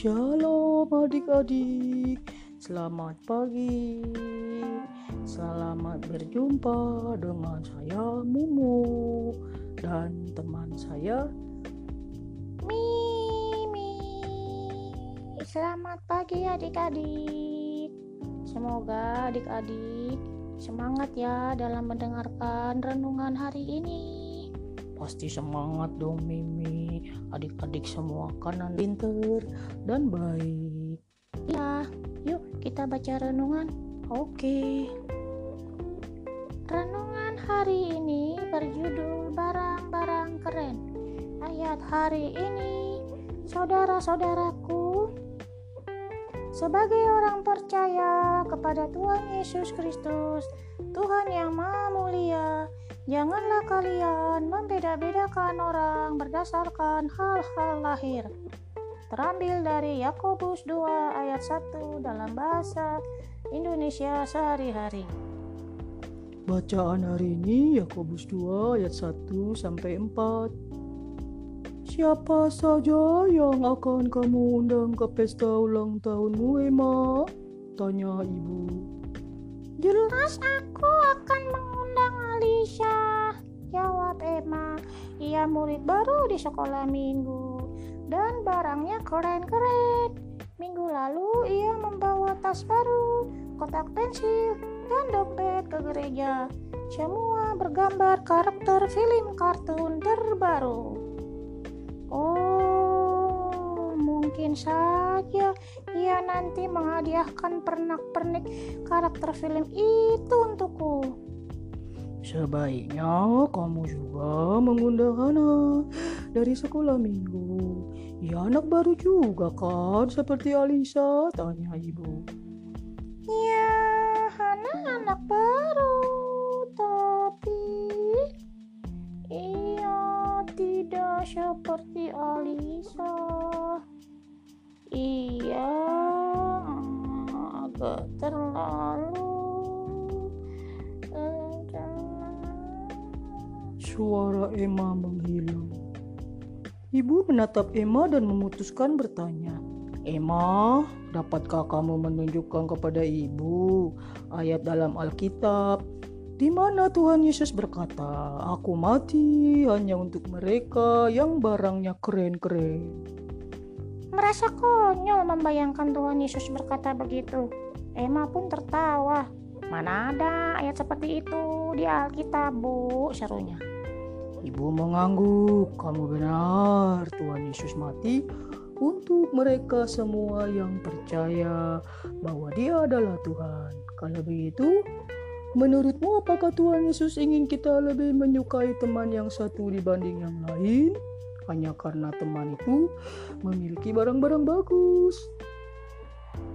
Shalom adik-adik, selamat pagi. Selamat berjumpa dengan saya Mumu dan teman saya Mimi. Selamat pagi adik-adik. Semoga adik-adik semangat ya dalam mendengarkan renungan hari ini. Pasti semangat dong Mimi. Adik-adik semua kanan pinter dan baik. Ya, yuk kita baca renungan. Oke. Renungan hari ini berjudul Barang-barang Keren. Ayat hari ini, saudara-saudaraku, sebagai orang percaya kepada Tuhan Yesus Kristus, Tuhan yang Maha Mulia, janganlah kalian membeda-bedakan orang berdasarkan hal-hal lahir. Terambil dari Yakobus 2 ayat 1 dalam bahasa Indonesia sehari-hari. Bacaan hari ini Yakobus 2 ayat 1 sampai 4. Siapa saja yang akan kamu undang ke pesta ulang tahunmu, Emma? Tanya ibu. Jelas aku akan mengundang Alisa, jawab Emma. Ia murid baru di sekolah minggu dan barangnya keren-keren. Minggu lalu ia membawa tas baru, kotak pensil, dan dompet ke gereja. Semua bergambar karakter film kartun terbaru. Oh, mungkin saja ia nanti menghadiahkan pernak-pernik karakter film itu untukku. Sebaiknya kamu juga mengundang Hana dari sekolah minggu. Ya anak baru juga kan seperti Alisa, tanya ibu. Ya, Hana anak baru, tapi ia tidak seperti Alisa. Ia agak terlalu Suara Emma menghilang. Ibu menatap Emma dan memutuskan bertanya. Emma, dapatkah kamu menunjukkan kepada ibu ayat dalam Alkitab di mana Tuhan Yesus berkata, "Aku mati hanya untuk mereka yang barangnya keren-keren." Merasa konyol membayangkan Tuhan Yesus berkata begitu. Emma pun tertawa. Mana ada ayat seperti itu di Alkitab, Bu, serunya. Ibu mengangguk, kamu benar, Tuhan Yesus mati untuk mereka semua yang percaya bahwa dia adalah Tuhan. Kalau begitu, menurutmu apakah Tuhan Yesus ingin kita lebih menyukai teman yang satu dibanding yang lain? Hanya karena teman itu memiliki barang-barang bagus.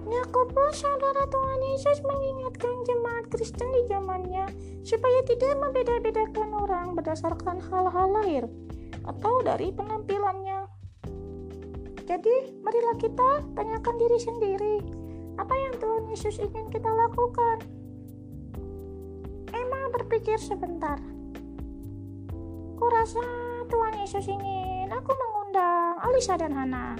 Yakobus, saudara Tuhan Yesus mengingatkan jemaat Kristen di zamannya supaya tidak membeda-bedakan orang berdasarkan hal-hal lahir atau dari penampilannya. Jadi, marilah kita tanyakan diri sendiri, apa yang Tuhan Yesus ingin kita lakukan? Emma berpikir sebentar. Kurasa Tuhan Yesus ingin aku mengundang Alisa dan Hana.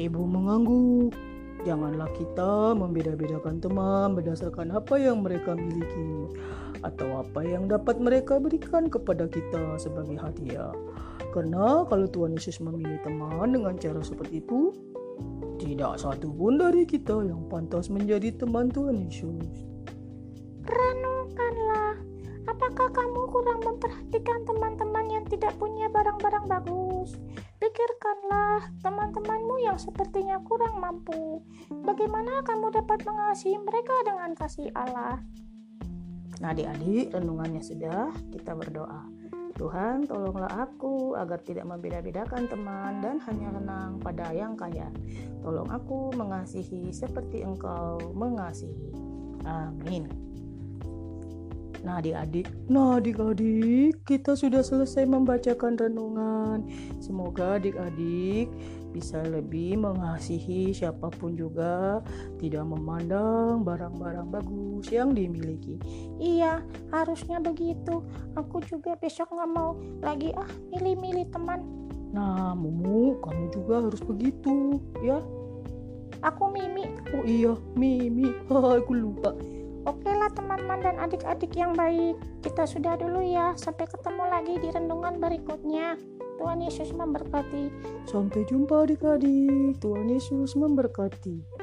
Ibu mengangguk. Janganlah kita membeda-bedakan teman berdasarkan apa yang mereka miliki atau apa yang dapat mereka berikan kepada kita sebagai hadiah. Karena kalau Tuhan Yesus memilih teman dengan cara seperti itu, tidak satu pun dari kita yang pantas menjadi teman Tuhan Yesus. Renungkanlah, apakah kamu kurang memperhatikan teman-teman yang tidak punya barang-barang bagus? Pikirkanlah teman-temanmu yang sepertinya kurang mampu. Bagaimana kamu dapat mengasihi mereka dengan kasih Allah? Nah adik-adik renungannya sudah. Kita berdoa. Tuhan tolonglah aku agar tidak membeda-bedakan teman dan hanya senang pada yang kaya. Tolong aku mengasihi seperti engkau mengasihi. Amin Nah adik-adik, nah adik-adik kita sudah selesai membacakan renungan Semoga adik-adik bisa lebih mengasihi siapa pun juga, tidak memandang barang-barang bagus yang dimiliki. Iya, harusnya begitu. Aku juga besok nggak mau lagi ah milih-milih teman. Nah, Mumu, kamu juga harus begitu, ya. Aku Mimi. Oh iya, Mimi. Aku lupa. Oke lah teman-teman dan adik-adik yang baik. Kita sudah dulu ya. Sampai ketemu lagi di renungan berikutnya. Tuhan Yesus memberkati. Sampai jumpa adik-adik. Tuhan Yesus memberkati.